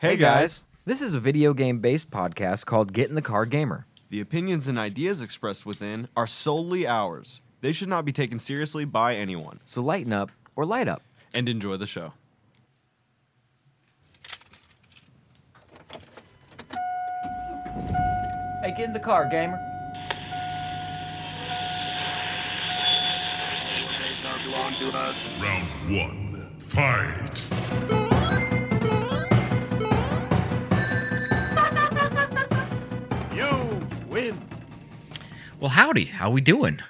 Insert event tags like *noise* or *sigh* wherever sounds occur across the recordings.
Hey guys. This is a video game based podcast called Get in the Car Gamer. The opinions and ideas expressed within are solely ours. They should not be taken seriously by anyone. So lighten up or light up. And enjoy the show. Hey, get in the car, gamer. Round one, fight. Well, howdy. How we doing?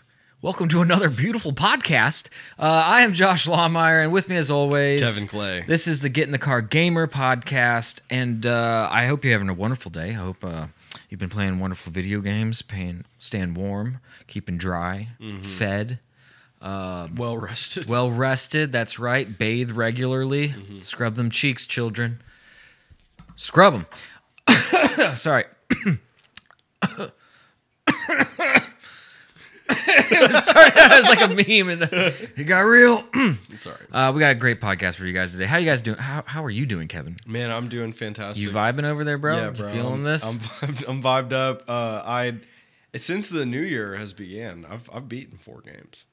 Welcome to another beautiful podcast. Uh, I am Josh Lawmeyer, and with me, as always, Kevin Clay. This is the Get in the Car Gamer podcast, and uh, I hope you're having a wonderful day. I hope uh, you've been playing wonderful video games, paying, staying warm, keeping dry, fed, Well rested. well rested. That's right. Bathe regularly. Mm-hmm. Scrub them cheeks, children. Scrub them. Sorry. *laughs* it was starting out as like a meme, and then *laughs* it got real. *clears throat* Sorry, uh, we got a great podcast for you guys today. How you guys doing? How, how are you doing, Kevin? Man, I'm doing fantastic. You vibing over there, bro? Yeah, You feeling I'm, this? I'm, vibed- I'm vibed up. Uh, I since the new year has began, I've I've beaten four games.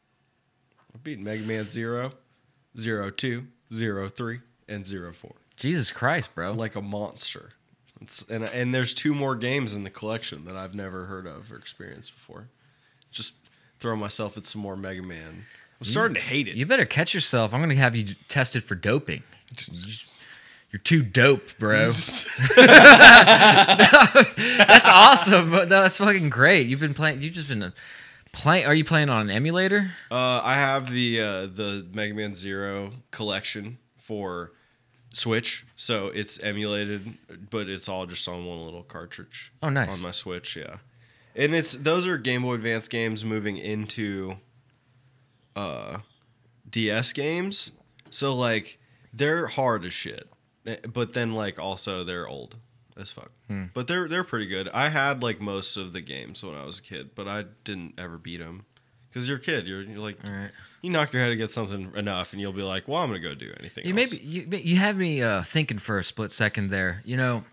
I've beaten Mega Man Zero, Zero Two, Zero Three, and Zero Four Jesus Christ, bro! like a monster. It's, and and there's two more games in the collection that I've never heard of or experienced before. Just throw myself at some more Mega Man. I'm starting to hate it. you better catch yourself. I'm gonna have you tested for doping. *laughs* You're too dope, bro. *laughs* That's awesome. That's fucking great. You've been playing. You've just been playing. Are you playing on an emulator? Uh, I have the uh, the Mega Man Zero collection for Switch, so it's emulated, but it's all just on one little cartridge. Oh, nice. On my Switch, yeah. And it's those are Game Boy Advance games moving into uh, DS games, so like they're hard as shit, Eh, but then like also they're old as fuck. Hmm. But they're they're pretty good. I had like most of the games when I was a kid, but I didn't ever beat them. Cause you're a kid, you're, you're like right. you knock your head against something enough, and you'll be like, "Well, I'm gonna go do anything." You else. maybe you you had me uh, thinking for a split second there. You know,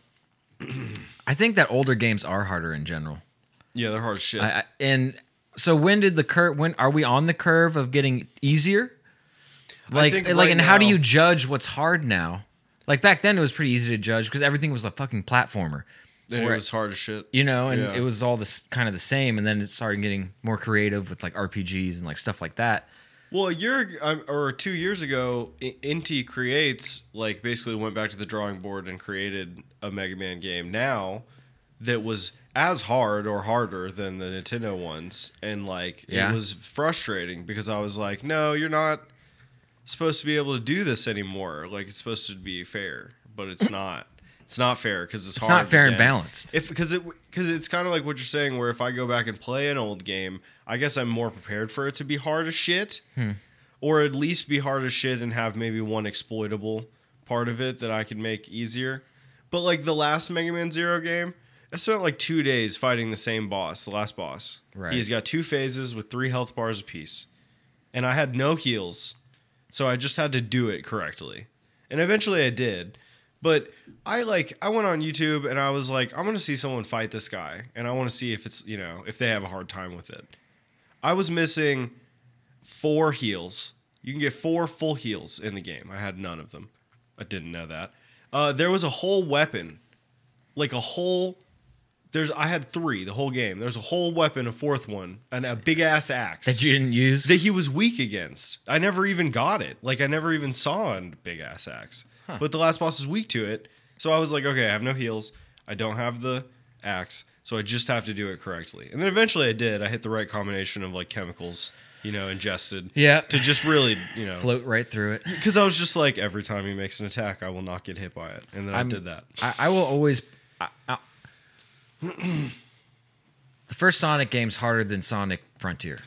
*clears throat* I think that older games are harder in general. Yeah, they're hard as shit. I, I, and so when did the curve? When are we on the curve of getting easier? Like like, right and how do you judge what's hard now? Like back then, it was pretty easy to judge because everything was a fucking platformer. it was hard as shit. you know, and Yeah. it was all this kind of the same, and then it started getting more creative with like RPGs and like stuff like that. Well, a year um, or two years ago, Inti Creates like basically went back to the drawing board and created a Mega Man game now that was as hard or harder than the Nintendo ones, and like Yeah. it was frustrating because I was like, "No, you're not supposed to be able to do this anymore. Like it's supposed to be fair, but it's not. It's not fair because it's, It's hard not fair and balanced. If because it because it's kind of like what you're saying, where if I go back and play an old game, I guess I'm more prepared for it to be hard as shit, Hmm. or at least be hard as shit and have maybe one exploitable part of it that I can make easier. But like the last Mega Man Zero game, I spent like two days fighting the same boss, the last boss. Right. He's got two phases with three health bars apiece, and I had no heals, so I just had to do it correctly, and eventually I did. But I like I went on YouTube and I was like, I'm gonna see someone fight this guy, and I want to see if it's you know if they have a hard time with it. I was missing four heals. You can get four full heals in the game. I had none of them. I didn't know that. Uh, there was a whole weapon, like a whole. There's I had three the whole game. There's a whole weapon, a fourth one, and a big ass axe that you didn't use. that he was weak against. I never even got it. Like I never even saw a big ass axe. But the last boss is weak to it. So I was like, okay, I have no heals. I don't have the axe, so I just have to do it correctly. And then eventually I did. I hit the right combination of like chemicals, you know, ingested. Yeah. To just really, you know, Float right through it. because I was just like, every time he makes an attack, I will not get hit by it, and then i I'm- did that. I, I will always. I, I, *clears throat* the first Sonic game's harder than Sonic Frontier.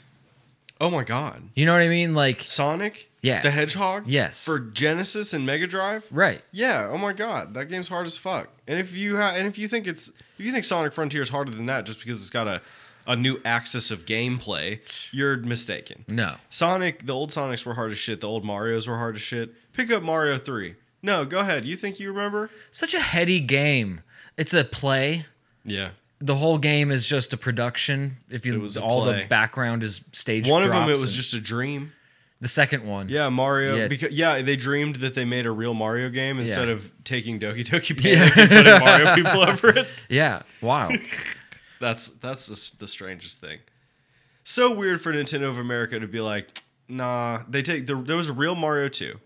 Oh my god, You know what I mean? Like, Sonic, Yeah. the Hedgehog, Yes. for Genesis and Mega Drive, right? Yeah. Oh my god, that game's hard as fuck. And if you ha- and if you think it's if you think Sonic Frontier is harder than that just because it's got a a new axis of gameplay, you're mistaken. No. Sonic, the old Sonics were hard as shit. The old Mario's were hard as shit. Pick up Mario 3. No, go ahead. You think you remember? Such a heady game. It's a play. Yeah. The whole game is just a production. If you It was a all the background is stage. One of them, it was just a dream. the second one. Yeah, Mario. Yeah. Because yeah, they dreamed that they made a real Mario game instead Yeah. of taking Doki Doki *laughs* Panic and putting Mario people *laughs* over it. Yeah. Wow. *laughs* That's that's the, the strangest thing. So weird for Nintendo of America to be like, nah. They take the, there was a real Mario two,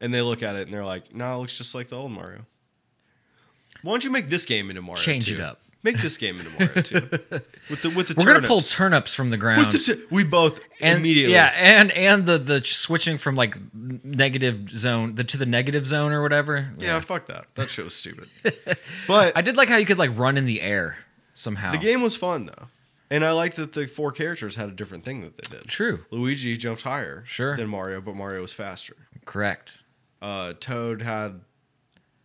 and they look at it and they're like, nah, it looks just like the old Mario. Why don't you make this game into Mario? Change 2? it up. Make this game into Mario too. *laughs* with the with the We're gonna pull turnips. turnips from the ground. The t- we both and immediately. yeah, and and the the switching from like negative zone the to the negative zone or whatever. yeah, fuck that. That shit was stupid. *laughs* But I did like how you could like run in the air somehow. The game was fun though, and I liked that the four characters had a different thing that they did. True. Luigi jumped higher, Sure. than Mario, but Mario was faster. Correct. Uh, Toad had.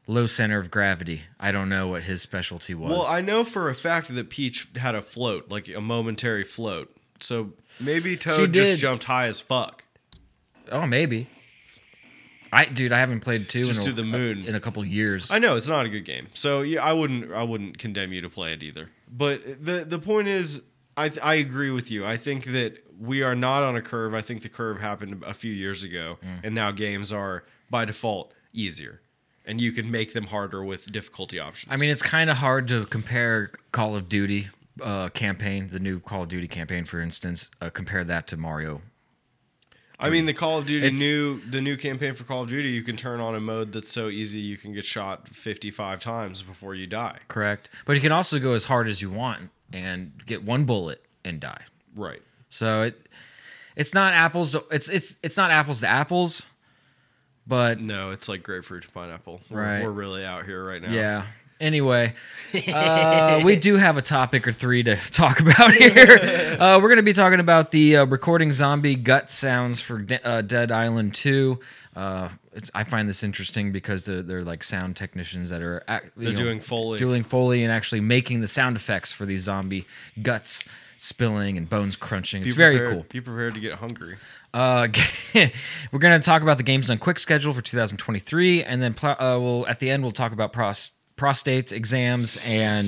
Low center of gravity. I don't know what his specialty was. Well, I know for a fact that Peach had a float, like a momentary float. So maybe Toad just jumped high as fuck. oh maybe. I dude, I haven't played two Just in, to a, the moon. in a couple years. I know it's not a good game, so yeah, I wouldn't I wouldn't condemn you to play it either. But the the point is, I th- I agree with you. I think that we are not on a curve. I think the curve happened a few years ago, Mm. and now games are by default easier, and you can make them harder with difficulty options. I mean, it's kind of hard to compare Call of Duty uh, campaign, the new Call of Duty campaign, for instance, uh, compare that to Mario. I mean, the Call of Duty It's- new the new campaign for Call of Duty, you can turn on a mode that's so easy you can get shot fifty five times before you die. Correct. But you can also go as hard as you want and get one bullet and die. Right. So it it's not apples to it's it's it's not apples to apples, but No, it's like grapefruit to pineapple. We're, Right. we're really out here right now. yeah. Anyway, *laughs* uh, we do have a topic or three to *laughs* talk about here. *laughs* Uh, we're going to be talking about the uh, recording zombie gut sounds for De- uh, Dead Island 2. Uh, it's, I find this interesting because they're, they're like sound technicians that are ac- you They're doing Foley. doing foley and actually making the sound effects for these zombie guts spilling and bones crunching. It's very cool. Be prepared to get hungry. Uh, *laughs* we're going to talk about the games done quick schedule for 2023, and then pl- uh, we'll at the end we'll talk about pros- prostates, exams, and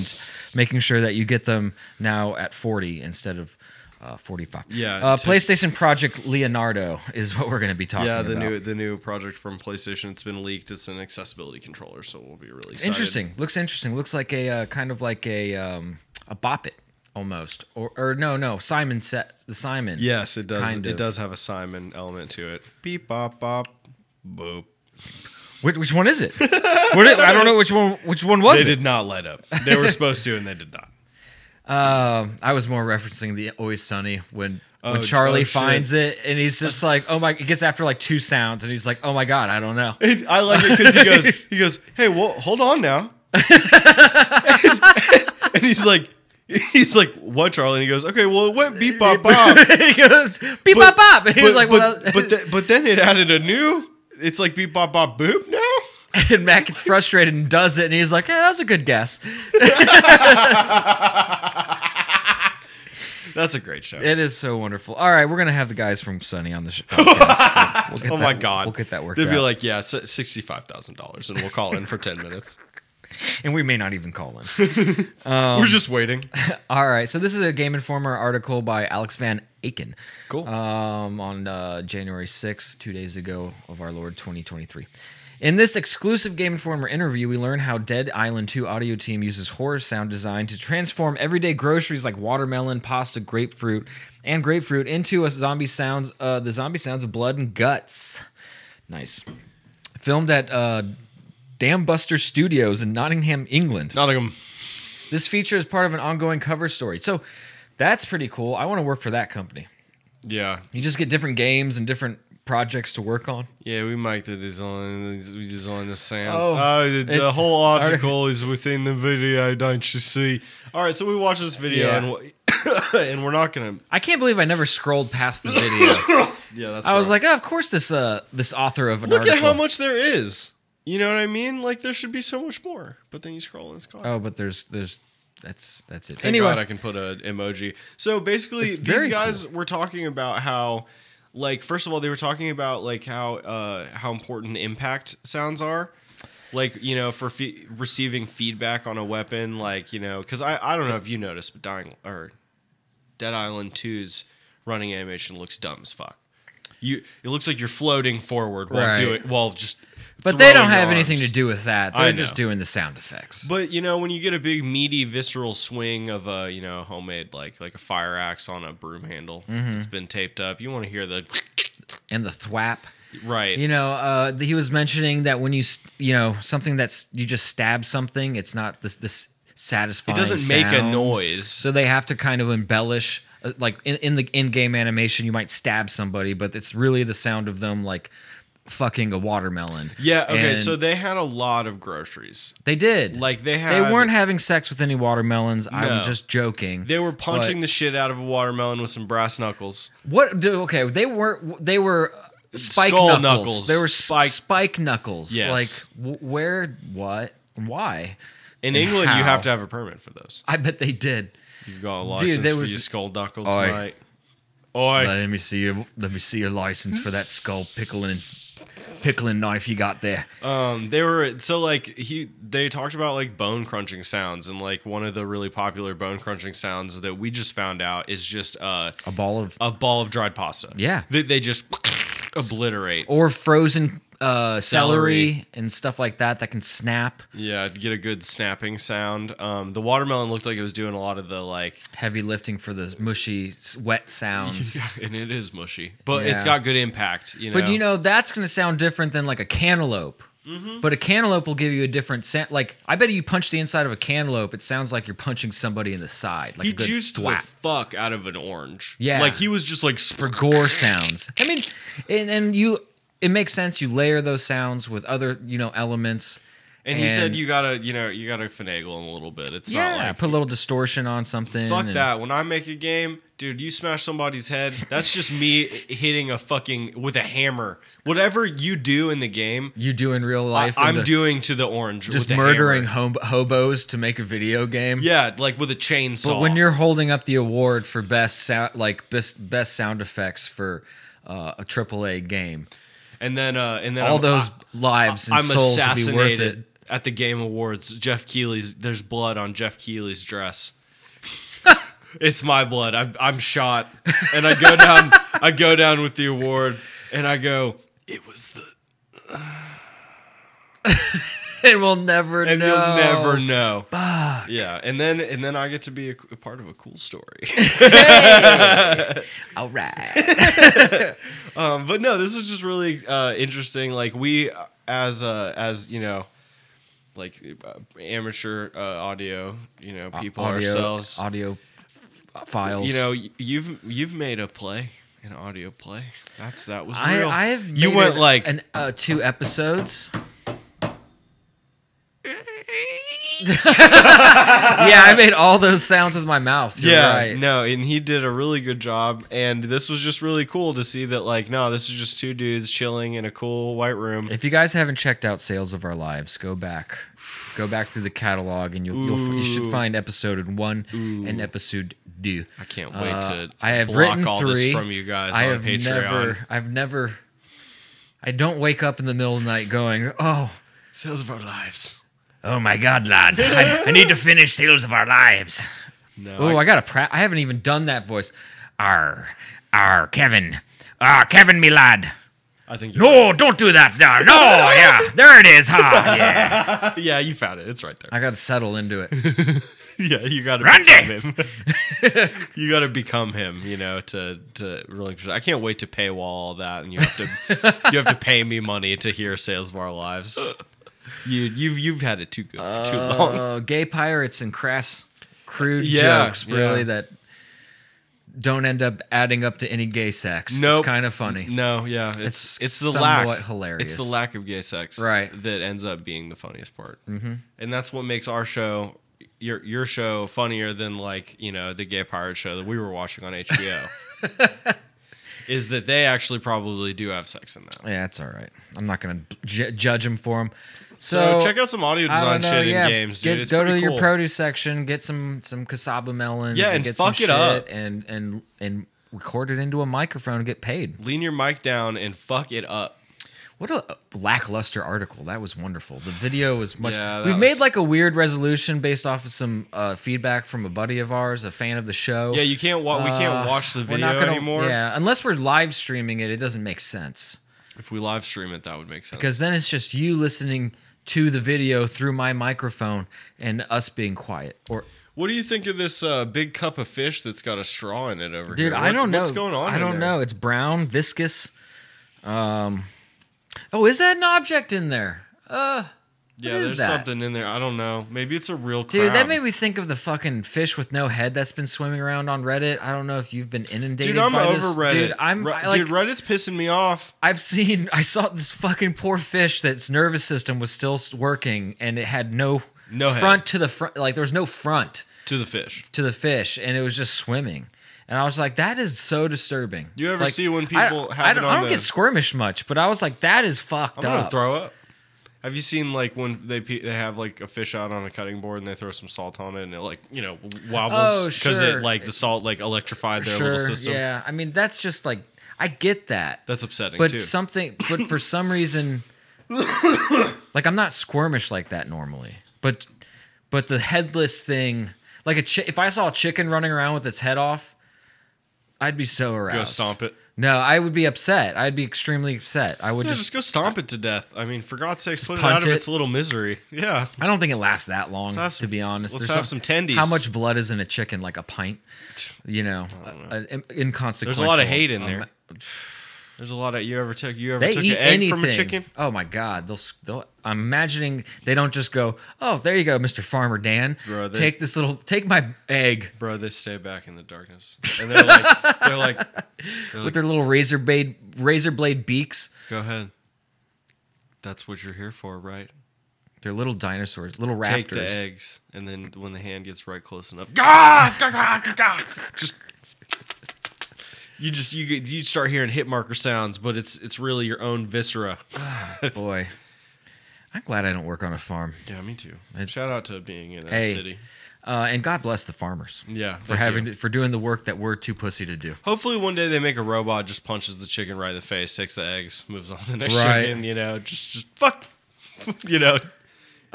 making sure that you get them now at 40 instead of uh, 45. Yeah, Uh, to- PlayStation Project Leonardo is what we're going to be talking about. Yeah, about. the new the new project from PlayStation. It's been leaked. It's an accessibility controller, so we'll be really It's excited. interesting. Looks interesting. Looks like a uh, kind of like a um, a Bop It almost, or or no no Simon set the Simon. Yes, it does. Kind it of. does have a Simon element to it. Beep bop bop, boop. Which, which one is it? what it- I don't know which one. Which one was They it? did not light up. They were supposed to, and they did not. *laughs* Um, I was more referencing the Always Sunny when when Oh, Charlie oh, finds it and he's just like, oh my! He gets after like two sounds and he's like, oh my god, I don't know. I like it because he goes, *laughs* he goes, hey, well, hold on now, *laughs* and he's like, *laughs* he's like, what, Charlie? And he goes, okay, well, it went beep bop *laughs* bop. *laughs* he goes, beep bop bop. And he was like, but, well, but, th- but then it added a new. It's like beep bop bop boop now. and Matt gets frustrated and does it, and he's like, yeah, that was a good guess. That's a great show. It is so wonderful. All right, we're gonna have the guys from Sunny on the show. We'll oh my god, we'll get that worked They'd be out. like, yeah, sixty five thousand dollars, and we'll call in for ten minutes. And we may not even call in. *laughs* We're just waiting. *laughs* All right, so this is a Game Informer article by Alex Van Aken. Cool. Um, on uh, January 6th, two days ago of our Lord 2023. In this exclusive Game Informer interview, we learn how Dead Island 2 audio team uses horror sound design to transform everyday groceries like watermelon, pasta, grapefruit, and grapefruit into a zombie sounds, uh, the zombie sounds of blood and guts. Nice. Filmed at uh, Dambuster Studios in Nottingham, England. Nottingham. This feature is part of an ongoing cover story. So that's pretty cool. I want to work for that company. Yeah, You just get different games and different projects to work on. yeah. We make the design. We design the sounds. Oh, Oh, the, the whole article is within the video. Don't you see? All right, so we watch this video, Yeah. and we- *coughs* and we're not gonna. I can't believe I never scrolled past the video. *coughs* Yeah, that's. I was like, oh, of course this uh this author of an look article. at how much there is. You know what I mean? Like there should be so much more, but then you scroll and it's gone. Oh, but there's there's that's that's it. Thank anyway, God I can put an emoji. So basically, these very guys were talking about how like first of all, they were talking about like how uh, how important impact sounds are. Like you know, for fe- receiving feedback on a weapon, like you know, because I I don't know if you noticed, but dying or Dead Island 2's running animation looks dumb as fuck. You it looks like you're floating forward while Right. doing while just. But they don't have anything to do with that. They're just doing the sound effects. But you know, when you get a big meaty visceral swing of a you know homemade like like a fire axe on a broom handle Mm-hmm. that's been taped up, you want to hear the and the thwap. right. You know, uh, he was mentioning that when you, you know, something that's you just stab something, it's not this this satisfying. it doesn't make a noise. So they have to kind of embellish, Uh, like in, in the in-game animation, you might stab somebody, but it's really the sound of them like fucking a watermelon. yeah. Okay. And So they had a lot of groceries. they did. Like they they weren't having sex with any watermelons. No. I'm just joking. They were punching But- the shit out of a watermelon with some brass knuckles. What? do- Okay, they weren't. They were uh, spike Skull knuckles. knuckles. They were Spike- spike, spike knuckles. Yes. Like w- where? What? Why? In And England, you have to have a permit for those. I bet they did. You've got a license there for was- your skull knuckles, Oi. mate. Oi. Let me see your. Let me see your license for that skull pickling, pickling knife you got there. Um, they were so like he they talked about like bone crunching sounds and like one of the really popular bone crunching sounds that we just found out is just uh, A ball of a ball of dried pasta. Yeah. they, they just *sniffs* obliterate. or frozen uh, celery. Celery. and stuff like that that can snap. Yeah, get a good snapping sound. Um, the watermelon looked like it was doing a lot of the like, Heavy lifting for the mushy, wet sounds. *laughs* and it is mushy, but it's Yeah. got good impact. You know, But you know that's going to sound different than like a cantaloupe. Mm-hmm. But a cantaloupe will give you a different sound. Like I bet you punch the inside of a cantaloupe, it sounds like you're punching somebody in the side. Like he a good juiced the fuck out of an orange. Yeah. like he was just like for gore sounds. I mean, and, and you, it makes sense. You layer those sounds with other, you know, elements. And he said you gotta, you know, you gotta finagle him a little bit. It's yeah, not like put a little distortion on something. Fuck and- that. When I make a game, dude, you smash somebody's head. That's just me *laughs* hitting a fucking with a hammer. Whatever you do in the game, You do in real life. I'm the- doing to the orange. just murdering hob- hobos to make a video game. Yeah, like with a chainsaw. But when you're holding up the award for best sound, like best best sound effects for uh, a AAA game, and then uh, and then all I'm, those I, lives and I'm souls would be worth it. assassinated at the Game Awards. Jeff Keighley's there's blood on Jeff Keighley's dress. *laughs* it's my blood. I'm, I'm shot, and I go down. I go down with the award, and I go. It was the *laughs* *laughs* and we'll never and know. you'll never know. Yeah, and then and then I get to be a, a part of a cool story. *laughs* All right. *laughs* um, but no, this was just really uh, interesting. Like we, as uh, as you know, like uh, amateur uh, audio, you know, people audio, ourselves. audio f- files. you know, you've you've made a play, an audio play. That's that was I, real. I have you went it like an, uh, two episodes. *laughs* yeah, I made all those sounds with my mouth. You're yeah, right. no, and he did a really good job. And this was just really cool to see that, like, no, this is just two dudes chilling in a cool white room. If you guys haven't checked out Sales of Our Lives, go back, go back through the catalog, and you'll, you'll you should find episode one and episode two. I can't wait to Uh, I have block written all three. this from you guys I on have Patreon. never, I've never, I don't wake up in the middle of the night going, oh. Sales of our lives. Oh my God, lad! I, I need to finish Sales of Our Lives. No, Oh, I, gotta. Pra- I haven't even done that voice. R, R, Kevin, ah, Kevin, me lad. I think No, don't do that. No, no, yeah, there it is. Ha, yeah. *laughs* yeah, you found it. It's right there. I gotta settle into it. *laughs* yeah, you got to Randy! become him. *laughs* you got to become him. You know, to to really. I can't wait to paywall all that, and you have to you have to pay me money to hear Sales of Our Lives. You you've you've had it too good for too long. Uh, gay pirates and crass, crude Yeah, jokes, really yeah. that don't end up adding up to any gay sex. Nope. It's kind of funny. No, yeah, it's It's it's, the somewhat lack. hilarious. It's the lack of gay sex, Right. That ends up being the funniest part, mm-hmm. and that's what makes our show, your your show, funnier than like you know the gay pirate show that we were watching on HBO. *laughs* is that they actually probably do have sex in that. Yeah, it's all right. I'm not gonna ju- judge them for them. So, So, check out some audio design know, shit yeah, in games, dude. Get, it's go to pretty your produce section, get some some cassava melons, Yeah, and get fuck some it up. and and and record it into a microphone and get paid. Lean your mic down and fuck it up. What a lackluster article. That was wonderful. The video was much. Yeah, We've was- made like a weird resolution based off of some uh, feedback from a buddy of ours, a fan of the show. Yeah, you can't wa- we can't Uh, watch the we're video not gonna- anymore. Yeah, unless we're live streaming it, it doesn't make sense If we live stream it, that would make sense. because then it's just you listening to the video through my microphone and us being quiet. Or what do you think of this uh, big cup of fish that's got a straw in it over here? dude, I don't know. What's going on? I don't know. It's brown, viscous. Um. Oh, is that an object in there? Uh. Yeah, there's that? something in there. I don't know. Maybe it's a real crab. Dude, that made me think of the fucking fish with no head that's been swimming around on Reddit. I don't know if you've been inundated Dude, I'm by over this. Reddit. Dude, I'm Re- I, like, dude, Reddit's pissing me off. I've seen, *laughs* I saw this fucking poor fish that's nervous system was still working and it had no, No head. front to the front. Like there was no front To the fish. to the fish and it was just swimming. And I was like, that is so disturbing. You ever Like, see when people I, have it don't, on I don't get squirmish much, but I was like, that is fucked I'm up. throw up. Have you seen like when they pe- they have like a fish out on a cutting board and they throw some salt on it and it like you know wobbles Oh, because sure. it like the salt like electrified their sure, little system. yeah. I mean, that's just like, I get that. That's upsetting but too. something but for *coughs* some reason like i'm not squirmish like that normally but but the headless thing like a chi- if i saw a chicken running around with its head off i'd be so aroused go stomp it. No i would be upset i'd be extremely upset i would Yeah, just, just, go stomp it to death. I mean, for God's sake, put it punt out of it. its little misery. Yeah. i don't think it lasts that long have to be honest let's There's have some tendies. how much blood is in a chicken like a pint you know, a- inconsequential There's a lot of hate in there. There's a lot of you ever took you ever They took eat an egg anything. from a chicken? Oh my god, they'll, they'll. I'm imagining they don't just go, "Oh, there you go, Mr. Farmer Dan. Bro, they- take this little, take my egg Bro, they stay back in the darkness. And they're like they're like with their little razor blade, razor blade beaks. go ahead. That's what you're here for, right? They're little dinosaurs, little raptors. Take the eggs, and then when the hand gets right close enough, gah, gah, gah, gah, just you just you get you start hearing hit marker sounds, but it's it's really your own viscera. *sighs* Boy, I'm glad I don't work on a farm. Yeah, me too. It- Shout out to being in a Hey. city. Uh, and God bless the farmers Yeah, for having you. for doing the work that we're too pussy to do. Hopefully, one day they make a robot just punches the chicken right in the face, takes the eggs, moves on to the next Right. chicken. You know, just just fuck. *laughs* you know.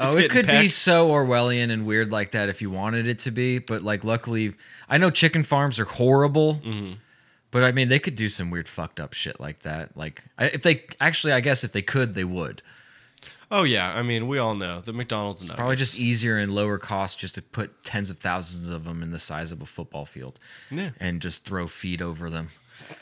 Oh, it could be so Orwellian and weird like that if you wanted it to be, but like luckily, I know chicken farms are horrible. Mm-hmm. But I mean, they could do some weird fucked up shit like that. Like if they actually, I guess if they could, they would. Oh yeah, I mean, we all know the McDonald's nuggets. Probably just easier and lower cost just to put tens of thousands of them in the size of a football field, Yeah. and just throw feed over them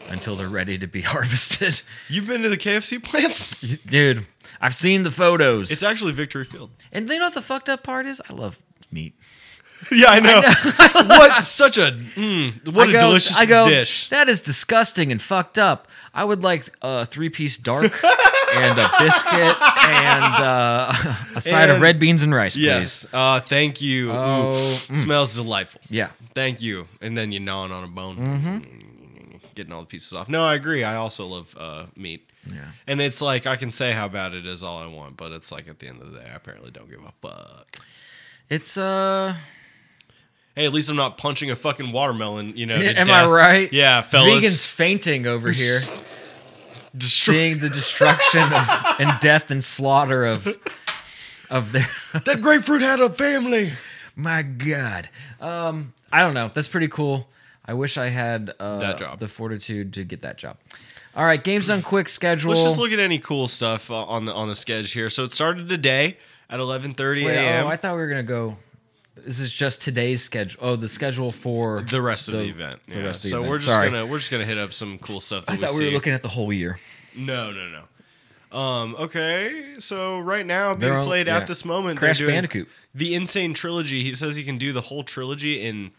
until they're ready to be *laughs* harvested. You've been to the KFC plants? *laughs* Dude, I've seen the photos. It's actually Victory Field. and you know what the fucked up part is? I love meat. *laughs* Yeah, I know. *laughs* what such a mm, what I a go, delicious I go, dish. That is disgusting and fucked up. I would like a three piece dark *laughs* and a biscuit and uh, a side of red beans and rice, please. Yes. Uh, thank you. Ooh, Oh, Smells delightful. Yeah. Thank you. And then you gnawing on a bone. Mm-hmm. Getting all the pieces off. No, I agree. I also love uh, meat. Yeah. And it's like I can say how bad it is all I want, but it's like at the end of the day, I apparently don't give a fuck. It's uh Hey, at least I'm not punching a fucking watermelon, you know. *laughs* Am I right? Yeah, fellas. Vegans fainting over here, *laughs* seeing the destruction of, and death and slaughter of of their. *laughs* that grapefruit had a family. My God, um, I don't know. That's pretty cool. I wish I had uh, That job. the fortitude to get that job. All right, games done quick schedule. Let's just look at any cool stuff uh, on the on the schedule here. So it started today at 11:30 Wait, a.m. oh, I thought we were gonna go. This is just today's schedule. Oh, the schedule for the rest of the, the- event. the yeah. rest of the so event. we're just Sorry. gonna we're just gonna hit up some cool stuff. That I thought we were looking at the whole year. No, no, no. Um. Okay. So right now, being They're played yeah. at this moment, Crash Bandicoot. the Insane Trilogy. He says you can do the whole trilogy in.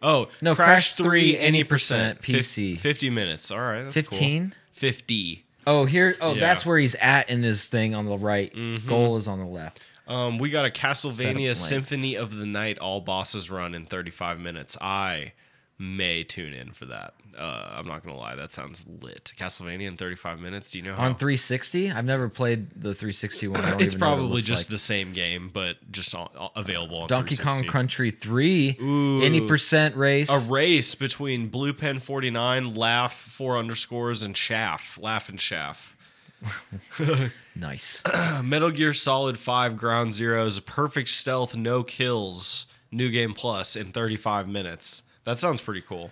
Oh No, Crash 3 any percent PC. Fifty minutes. All right. That's cool. 15? Fifty. Oh, here. Oh, Yeah. that's where he's at in his thing on the right. Goal is on the left. Um, we got a Castlevania. Symphony of the Night all bosses run in 35 minutes. I may tune in for that. Uh, I'm not gonna lie, that sounds lit. Castlevania in 35 minutes. Do you know how? On 360, I've never played the 360 one. It's what it probably just like. the same game, but just on, available on Donkey Kong Country 3. Ooh. Any percent race. A race between Blue Pen 49, Laugh four underscores, and Shaft. Laugh and Shaft. *laughs* nice. *clears throat* Metal Gear Solid 5 Ground Zeroes, perfect stealth, no kills, new game plus in 35 minutes. That sounds pretty cool.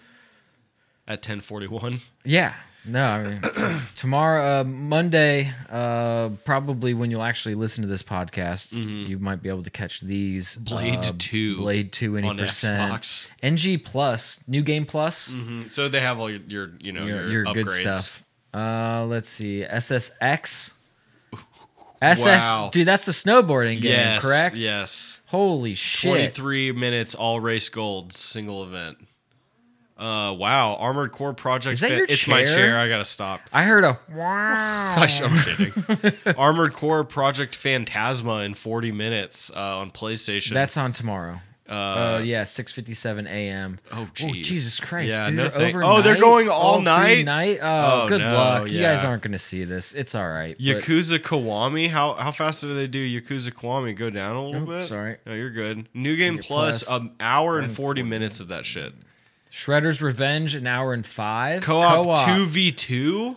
At 1041. Yeah. No, I mean, *clears throat* tomorrow, uh, Monday, uh, probably when you'll actually listen to this podcast, you might be able to catch these. Mm-hmm. Blade uh, 2 Blade 2, any percent. Xbox. NG Plus, new game plus, Mhm. So they have all your, your you know, your, your, your upgrades. good stuff. Uh, let's see. SSX. SS, *laughs* Wow. dude, that's the snowboarding game, Yes, correct? Yes. Holy shit. 23 minutes, all race gold, single event. Uh, wow. Armored Core Project. Is that Fa- your it's my chair? I gotta stop. I heard a *laughs* wow. Gosh, I'm kidding. *laughs* Armored Core Project Phantasma in 40 minutes uh, on PlayStation. That's on tomorrow. Uh, yeah, six fifty seven a.m. Oh, jeez. Jesus Christ! Yeah, dude, no they're overnight. Oh, they're going all through night? night. Oh, Oh, good no, luck. You guys aren't going to see this. It's all right. but- Yakuza Kiwami. How how fast do they do Yakuza Kiwami? Go down a little Oh, bit. sorry. No, you're good. New game plus, plus, an hour and 40 minutes of that shit. Shredder's Revenge, an hour and five. Co-op two v two.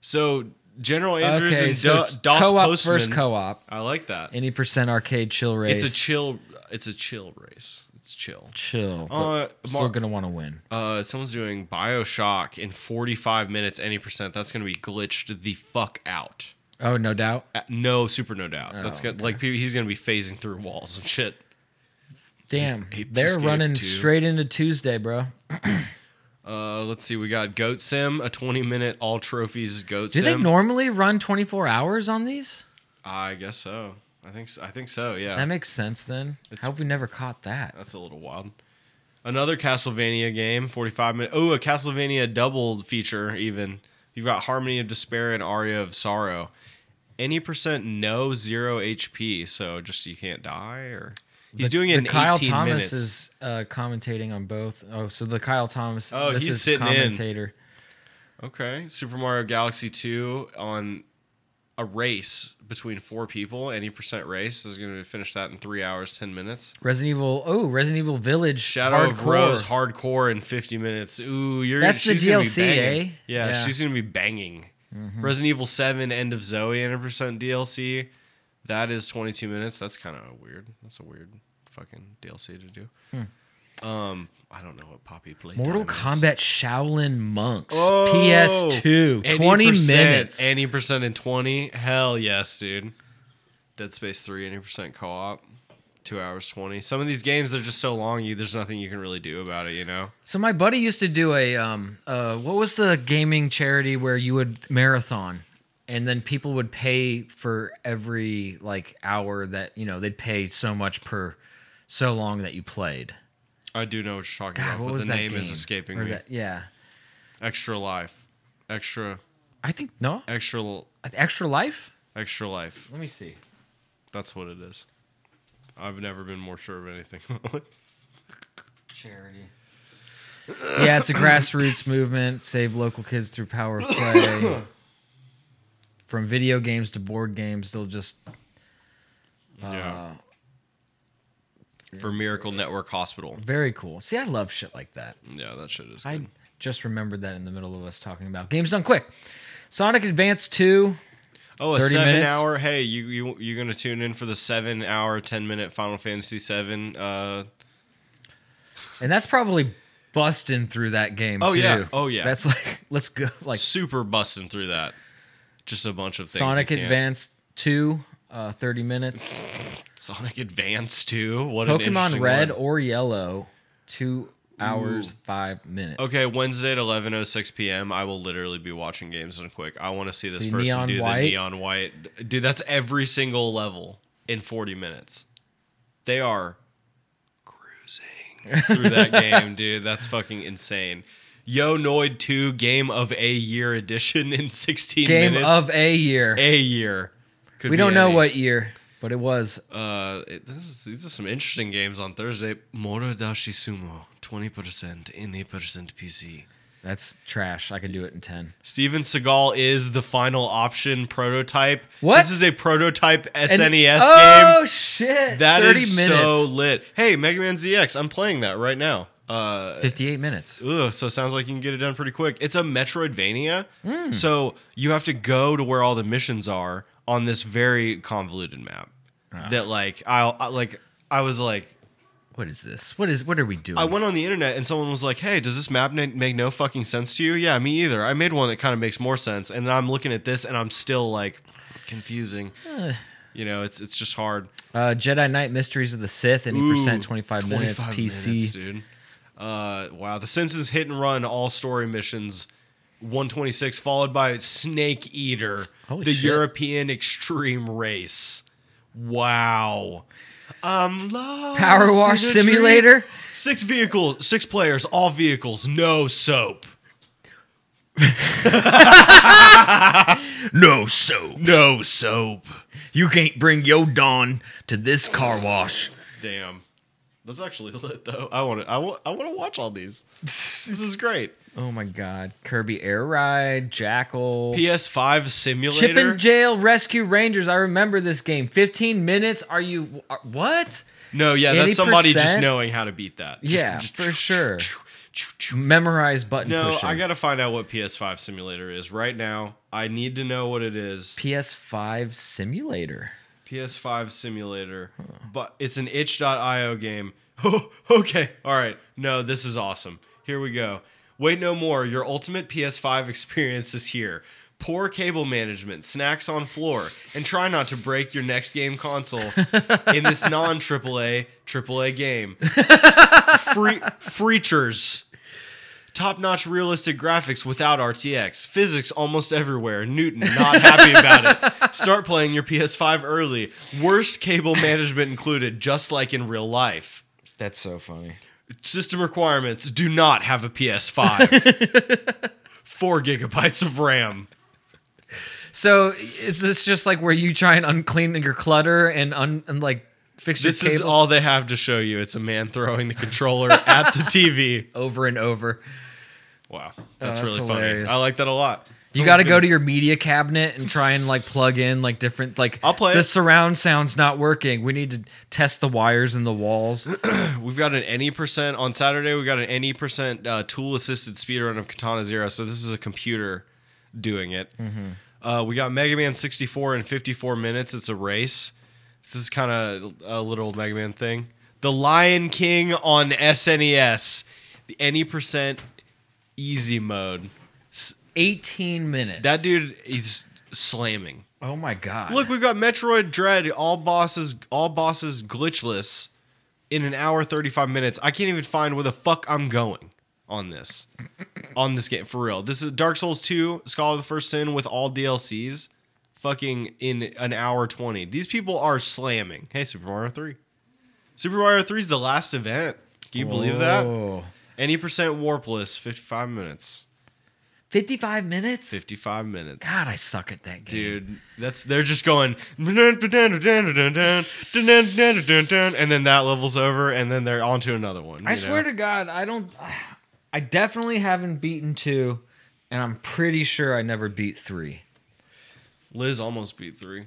So General Andrews Okay, and so Do- DOS co-op Postman. first co-op. I like that. Any percent arcade chill race. It's a chill. It's a chill race. It's chill. chill. Uh, still Mar- gonna want to win. Uh, someone's doing Bioshock in 45 minutes, any percent. That's gonna be glitched the fuck out. Oh, no doubt. Uh, No, super no doubt. That's Oh, gonna, like he's gonna be phasing through walls and shit. Damn, Ape they're running 2. straight into Tuesday, bro. Uh, let's see. We got Goat Sim, a 20 minute all trophies Goat Do Sim. Do they normally run twenty four hours on these? I guess so. I think so. I think so. Yeah. That makes sense then. It's- How have we never caught that? That's a little wild. Another Castlevania game, 45 minutes. Oh, a Castlevania double feature, even. You've got Harmony of Despair and Aria of Sorrow. Any percent no, zero HP, so just you can't die? or He's The- doing it in Kyle 18 Thomas minutes. is uh, commentating on both. Oh, so the Kyle Thomas. Oh, this he's is sitting in. commentator. Okay. Super Mario Galaxy 2 on a race between four people. Any percent race is going to finish that in three hours, 10 minutes. Resident Evil. Oh, Resident Evil Village. Shadow of hardcore. Rose hardcore in 50 minutes. Ooh, you're That's the DLC, eh? Yeah, Yeah. Mm-hmm. she's gonna be banging. Resident Evil 7 End of Zoe 100% DLC. That is 22 minutes. That's kind of weird. That's a weird fucking DLC to do. Um, I don't know what Poppy played. Mortal. Kombat Shaolin Monks. Oh, PS2. any 20 percent- minutes. Any percent in 20? Hell yes, dude. Dead Space 3, any percent co op. Two hours 20. Some of these games, they're just so long, you there's nothing you can really do about it, you know? So my buddy used to do a um uh what was the gaming charity where you would marathon and then people would pay for every like hour that you know they'd pay so much per so long that you played. I do know what you're talking God, about, but the name game? is escaping Or me. that- yeah. Extra life. Extra, I think no. extra, Extra life? extra life. Let me see. That's what it is. I've never been more sure of anything. *laughs* Charity. yeah, it's a grassroots movement. Save local kids through power of play. *coughs* From video games to board games, they'll just yeah. Uh, For Miracle Network Hospital. very cool. See, I love shit like that. Yeah, that shit is I good. just remembered that in the middle of us talking about games done quick. Sonic Advance 2. Oh, a seven minutes? hour. Hey, you you you're gonna tune in for the seven hour, ten minute Final Fantasy Seven. Uh, And that's probably busting through that game Oh, too. yeah. Oh, yeah. That's like *laughs* let's go like super busting through that. Just a bunch of things. Sonic Advance 2 uh 30 minutes. Sonic Advance 2. What Pokemon Red one. or Yellow 2 hours 5 minutes. Okay, Wednesday at 11:06 p.m. I will literally be watching games done quick. I want to see this See, person do White? the neon white. Dude, that's every single level in 40 minutes. They are cruising through that *laughs* game, dude. That's fucking insane. Yo Noid 2 Game of a Year edition in 16 Game minutes. Game of a year. a year. Could we don't know any. what year, but it was. Uh, it, this is, these are some interesting games on Thursday. Morodashi Sumo, 20%, any percent PC. That's trash. I can do it in 10. Steven Seagal is the final option prototype. What? This is a prototype SNES oh, game. Oh, shit. That 30 is minutes. so lit. Hey, Mega Man ZX, I'm playing that right now. Uh, 58 minutes. Ugh, so it sounds like you can get it done pretty quick. It's a Metroidvania, Hmm. so you have to go to where all the missions are on this very convoluted map. Ah. That like I'll I, like I was like What is this? What is? What are we doing? I went on the internet and someone was like, "Hey, does this map na- make no fucking sense to you?" Yeah, me either. I made one that kind of makes more sense, and then I'm looking at this and I'm still like confusing. *sighs* you know, it's it's just hard. uh, Jedi Knight Mysteries of the Sith, any Ooh, percent, 25, minutes, 25 PC. minutes, dude. Uh, wow, The Simpsons hit and run all story missions. 126 followed by Snake Eater, Holy the shit. European extreme race. Wow. I'm PowerWash dream. Simulator. Six vehicles, six players, all vehicles, no soap. No soap. No soap. You can't bring yo Dawn to this car wash. Damn. That's actually *laughs* lit though. I want to I want I want to watch all these. *laughs* This is great. Oh my god. Kirby Air Ride, Jackal. PS5 simulator. Chip and Dale Rescue Rangers. I remember this game. 15 minutes. Are you are- what? No, yeah, that's somebody just knowing how to beat that. Just- Yeah, just- for sure. *laughs* Memorize button No, pushing. I got to find out what PS5 simulator is right now. I need to know what it is. PS5 Simulator. PS5 simulator, hmm. but it's an itch.io game. Oh, *laughs* okay. All right. No, this is awesome. Here we go. Wait no more. Your ultimate PS5 experience is here. Poor cable management, snacks on floor, and try not to break your next game console in this non AAA AAA game. *laughs* Free Freachers. Top notch realistic graphics without RTX. Physics almost everywhere. Newton not happy about it. *laughs* Start playing your PS5 early. Worst cable management included, just like in real life. That's so funny. System requirements do not have a PS5. *laughs* Four gigabytes of RAM. So is this just like where you try and unclean your clutter and un and like fix your This cables is all they have to show you. It's a man throwing the controller at the *laughs* TV. over and over? Wow. That's, Oh, that's really hilarious. funny. I like that a lot. You got to go to your media cabinet and try and like plug in like different like I'll play the it. surround sound's not working. We need to test the wires in the walls. *clears throat* We've got an any percent on Saturday. We got an any percent uh, tool assisted speedrun of Katana Zero. So this is a computer doing it. Uh, we got Mega Man 64 in 54 minutes. It's a race. This is kind of a little Mega Man thing. The Lion King on SNES. The any percent easy mode. 18 minutes. That dude is slamming. Oh my god. Look, we've got Metroid Dread, all bosses, all bosses glitchless in an hour 35 minutes. I can't even find where the fuck I'm going on this. *coughs* on this game for real. This is Dark Souls 2, Scholar of the First Sin with all DLCs fucking in an hour 20. These people are slamming. Hey, Super Mario 3. Super Mario 3 is the last event. Can you believe that? Any percent warpless, 55 minutes. 55 minutes? 55 minutes. God, I suck at that game. Dude, that's they're just going and then that level's over and then they're on to another one. I swear to God, I don't. I definitely haven't beaten two, and I'm pretty sure I never beat three. Liz almost beat three,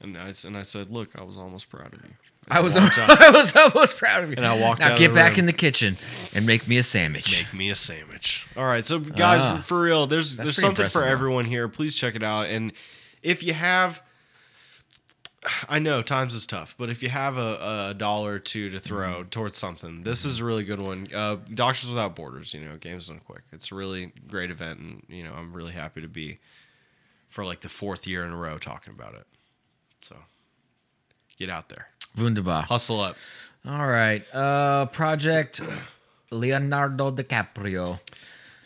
and I and I said, "Look, I was almost proud of you." I was, walked. *laughs* I was almost proud of you. And I walked now out get the back room. in the kitchen and make me a sandwich. Make me a sandwich. All right, so guys, Ah. for real, there's there's something for everyone here. Please check it out, and if you have. *sighs* I know times is tough, but if you have a, a dollar or two to throw Mm-hmm. towards something, this is a really good one. Uh, Doctors Without Borders, you know, games done quick. It's a really great event, and you know, I'm really happy to be for like the fourth year in a row talking about it. So get out there, Wunderbar. hustle up. All right. Uh, Project Leonardo DiCaprio.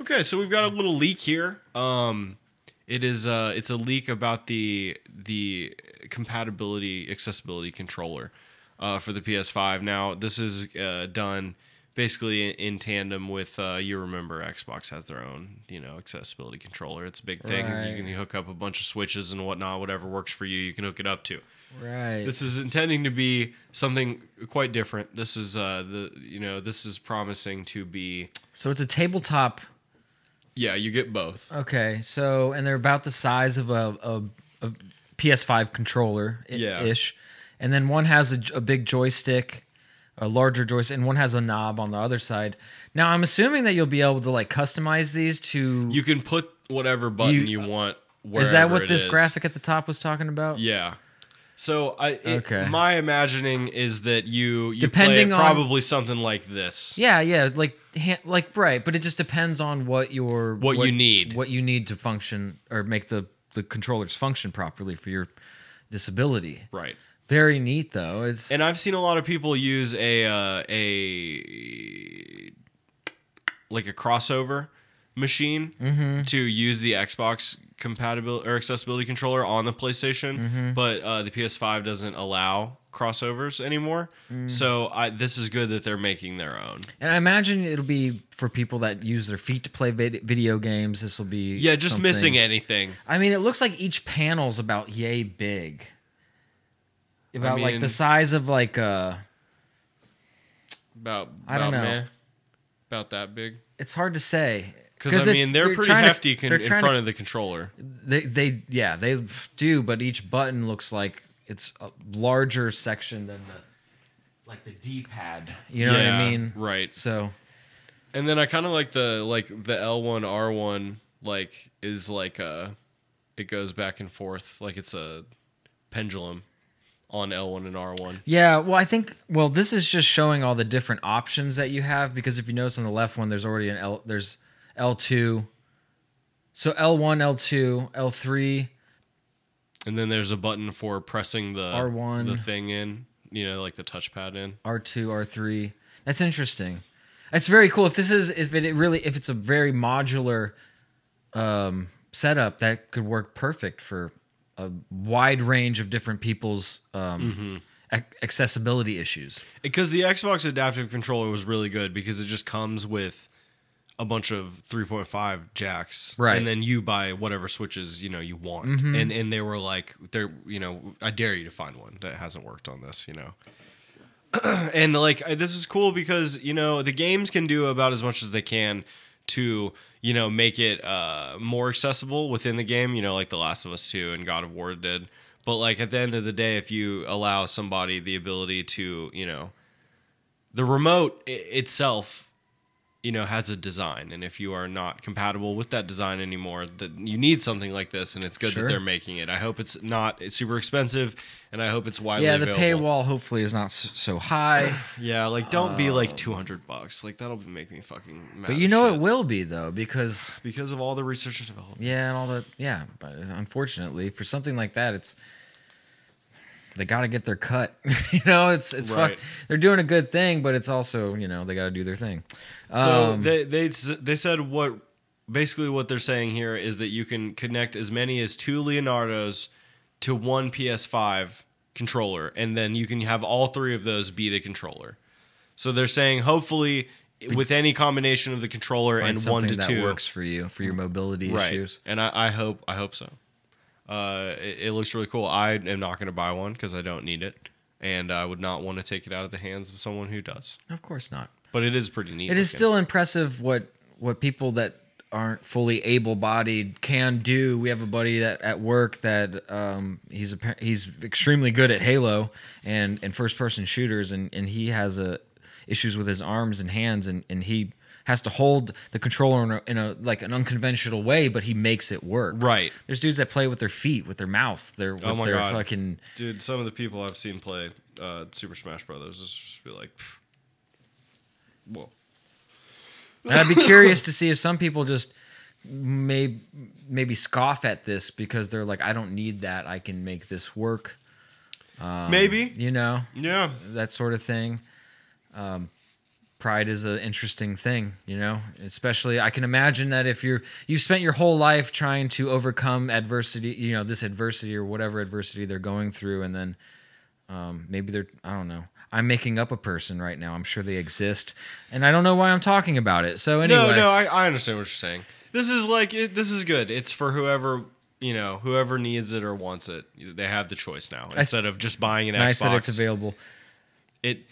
Okay, so we've got a little leak here. Um, it is uh, it's a leak about the the compatibility accessibility controller uh, for the PS5. Now this is uh, done basically in, in tandem with uh, you remember Xbox has their own you know accessibility controller. It's a big thing. Right. You can hook up a bunch of switches and whatnot. Whatever works for you, you can hook it up to. Right. This is intending to be something quite different. This is uh the you know this is promising to be so it's a tabletop. yeah you get both. Okay. So and they're about the size of a, a, a PS5 controller i- Yeah. ish, and then one has a, a big joystick, a larger joystick, and one has a knob on the other side. Now I'm assuming that you'll be able to like customize these to. You can put whatever button You- you, want. is that what this is. graphic at the top was talking about? Yeah. So I it, Okay. my imagining is that you you Depending play on- probably something like this. Yeah, yeah, like like right, but it just depends on what your What you need. what you need to function or make the the controllers function properly for your disability. Right. Very neat though. It's And I've seen a lot of people use a uh, a like a crossover machine Mm-hmm. to use the Xbox compatibility or accessibility controller on the PlayStation, Mm-hmm. but uh, the PS5 doesn't allow crossovers anymore. Mm. So I, this is good that they're making their own. and I imagine it'll be for people that use their feet to play vid- video games. This will be Yeah, just something- missing anything. I mean, it looks like each panel's about yay big. About like mean- the size of like uh About, I don't know. meh. about that big. it's hard to say. Because I mean, they're pretty trying to- hefty con- they're in front to of the controller. They they yeah they do, but each button looks like it's a larger section than the like the D pad. You know what I mean? right. So And then I kind of like the like the L1 R1 like is like a, it goes back and forth like it's a pendulum on L1 and R1. yeah, well I think well this is just showing all the different options that you have because if you notice on the left one there's already an L there's L two. So L one, L two, L three. And then there's a button for pressing the R1. the thing in, you know, like the touchpad in. R2, R3. That's interesting. That's very cool. If this is if it really if it's a very modular um setup that could work perfect for a wide range of different people's um ac- accessibility issues. Because the Xbox adaptive controller was really good because it just comes with a bunch of 3.5 jacks Right. and then you buy whatever switches you know you want. And and they were like they're you know i dare you to find one that hasn't worked on this you know. *clears throat* And like this is cool because you know the games can do about as much as they can to you know make it uh more accessible within the game you know like the last of us 2 and god of war did. But like at the end of the day if you allow somebody the ability to you know the remote i- itself you know has a design and if you are not compatible with that design anymore that you need something like this and it's good Sure. that they're making it i hope it's not it's super expensive and i hope it's widely Yeah, the available. paywall hopefully is not so high, *clears throat* yeah like don't be like 200 bucks like that'll make me fucking mad Um, but you know shit. it will be though because because of all the research and development yeah, and all the yeah, but unfortunately for something like that it's they got to get their cut. *laughs* you know, it's it's Right. fuck. They're doing a good thing, but it's also, you know, they got to do their thing. So Um, they they they said what basically what they're saying here is that you can connect as many as two Leonardos to one PS5 controller, and then you can have all three of those be the controller. So they're saying hopefully with any combination of the controller and one to two works for you for your mobility right. issues. And I, I hope I hope so. Uh, it, it looks really cool. I am not going to buy one because I don't need it, and I would not want to take it out of the hands of someone who does. Of course not. But it is pretty neat. It is looking. still impressive what what people that aren't fully able-bodied can do. We have a buddy that at work that um, he's a, he's extremely good at Halo and and first-person shooters, and and he has a issues with his arms and hands, and and he has to hold the controller in a, in a like an unconventional way, but he makes it work. Right. There's dudes that play with their feet, with their mouth, their with Oh my their God. fucking Dude, some of the people I've seen play uh, Super Smash Brothers is just be like, "Pff." whoa. And I'd be curious to see if some people just may maybe scoff at this because they're like, I don't need that. I can make this work. Maybe. You know, Yeah. that sort of thing. Um, pride is an interesting thing, you know. Especially, I can imagine that if you're you've spent your whole life trying to overcome adversity, you know, this adversity or whatever adversity they're going through, and then um, maybe they're I don't know. I'm making up a person right now. I'm sure they exist, and I don't know why I'm talking about it. So anyway, No, no, I, I understand what you're saying. This is like, it, this is good. It's for whoever you know, whoever needs it or wants it, they have the choice now instead of just buying an nice Xbox. that it's available. It-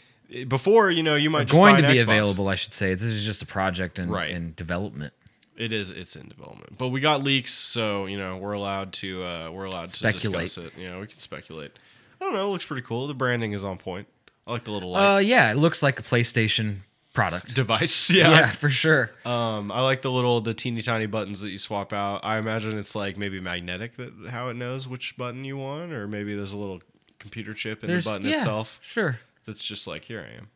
before you know you might just Going to be Xbox. available, I should say. This is just a project in, Right. in development. It is. It's in development, but we got leaks, so you know we're allowed to uh, we're allowed to Speculate. discuss it. You know, we can speculate. I don't know. It looks pretty cool. The branding is on point. I like the little light Uh, yeah, it looks like a PlayStation product. device. *laughs* yeah. Yeah. for sure. Um, I like the little the teeny tiny buttons that you swap out. I imagine it's like maybe magnetic that how it knows which button you want, or maybe there's a little computer chip in There's the button yeah, itself Sure. That's just like here I am.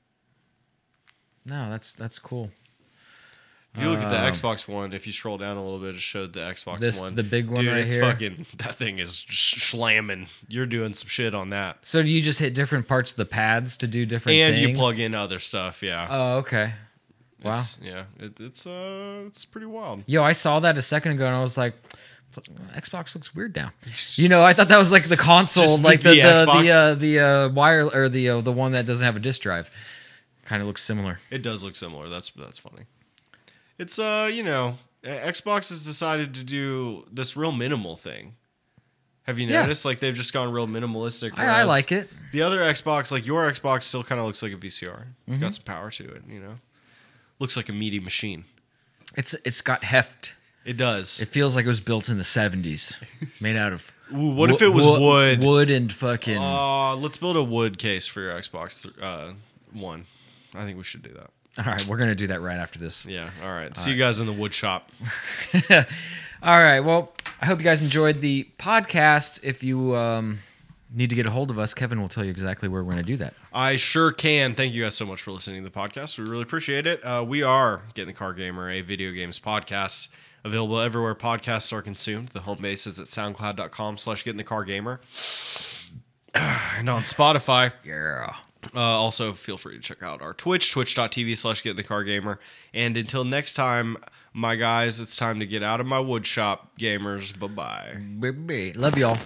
No, that's that's cool. If you look at the Xbox One, if you scroll down a little bit, it showed the Xbox This- One. the big one Dude, right it's here? fucking that thing is sh- slamming. You're doing some shit on that, So do you just hit different parts of the pads to do different and things? you plug in other stuff. Yeah, Oh, okay. Wow. It's, yeah, it, it's uh, it's pretty wild. Yo, I saw that a second ago and I was like, Xbox looks weird now. You know, I thought that was like the console, Just like the the the Xbox? the, uh, the uh, wire or the uh, the one that doesn't have a disk drive. Kind of looks similar. It does look similar. That's that's funny. It's uh, you know, uh, Xbox has decided to do this real minimal thing. Have you Yeah. noticed? Like they've just gone real minimalistic. I, I whereas like it. The other Xbox, like your Xbox, still kind of looks like a VCR. Mm-hmm. Got some power to it. You know, looks like a meaty machine. It's it's got heft. It does. It feels like it was built in the seventies, made out of. *laughs* Ooh, what if wo- it was wo- wood? Wood and fucking. Uh, let's build a wood case for your Xbox uh, One. I think we should do that. All right, we're gonna do that right after this. Yeah. All right. See you guys in the wood shop. *laughs* All right. Well, I hope you guys enjoyed the podcast. If you um, need to get a hold of us, Kevin will tell you exactly where we're going to do that. I sure can. Thank you guys so much for listening to the podcast. We really appreciate it. Uh, we are Getting the Car Gamer, a video games podcast available everywhere podcasts are consumed. The home base is at soundcloud.com slash getting the car gamer. *sighs* And on Spotify, Yeah. uh, also feel free to check out our Twitch, twitch.tv slash getting the car gamer. And until next time, my guys, it's time to get out of my wood shop, gamers. Bye bye. Love y'all.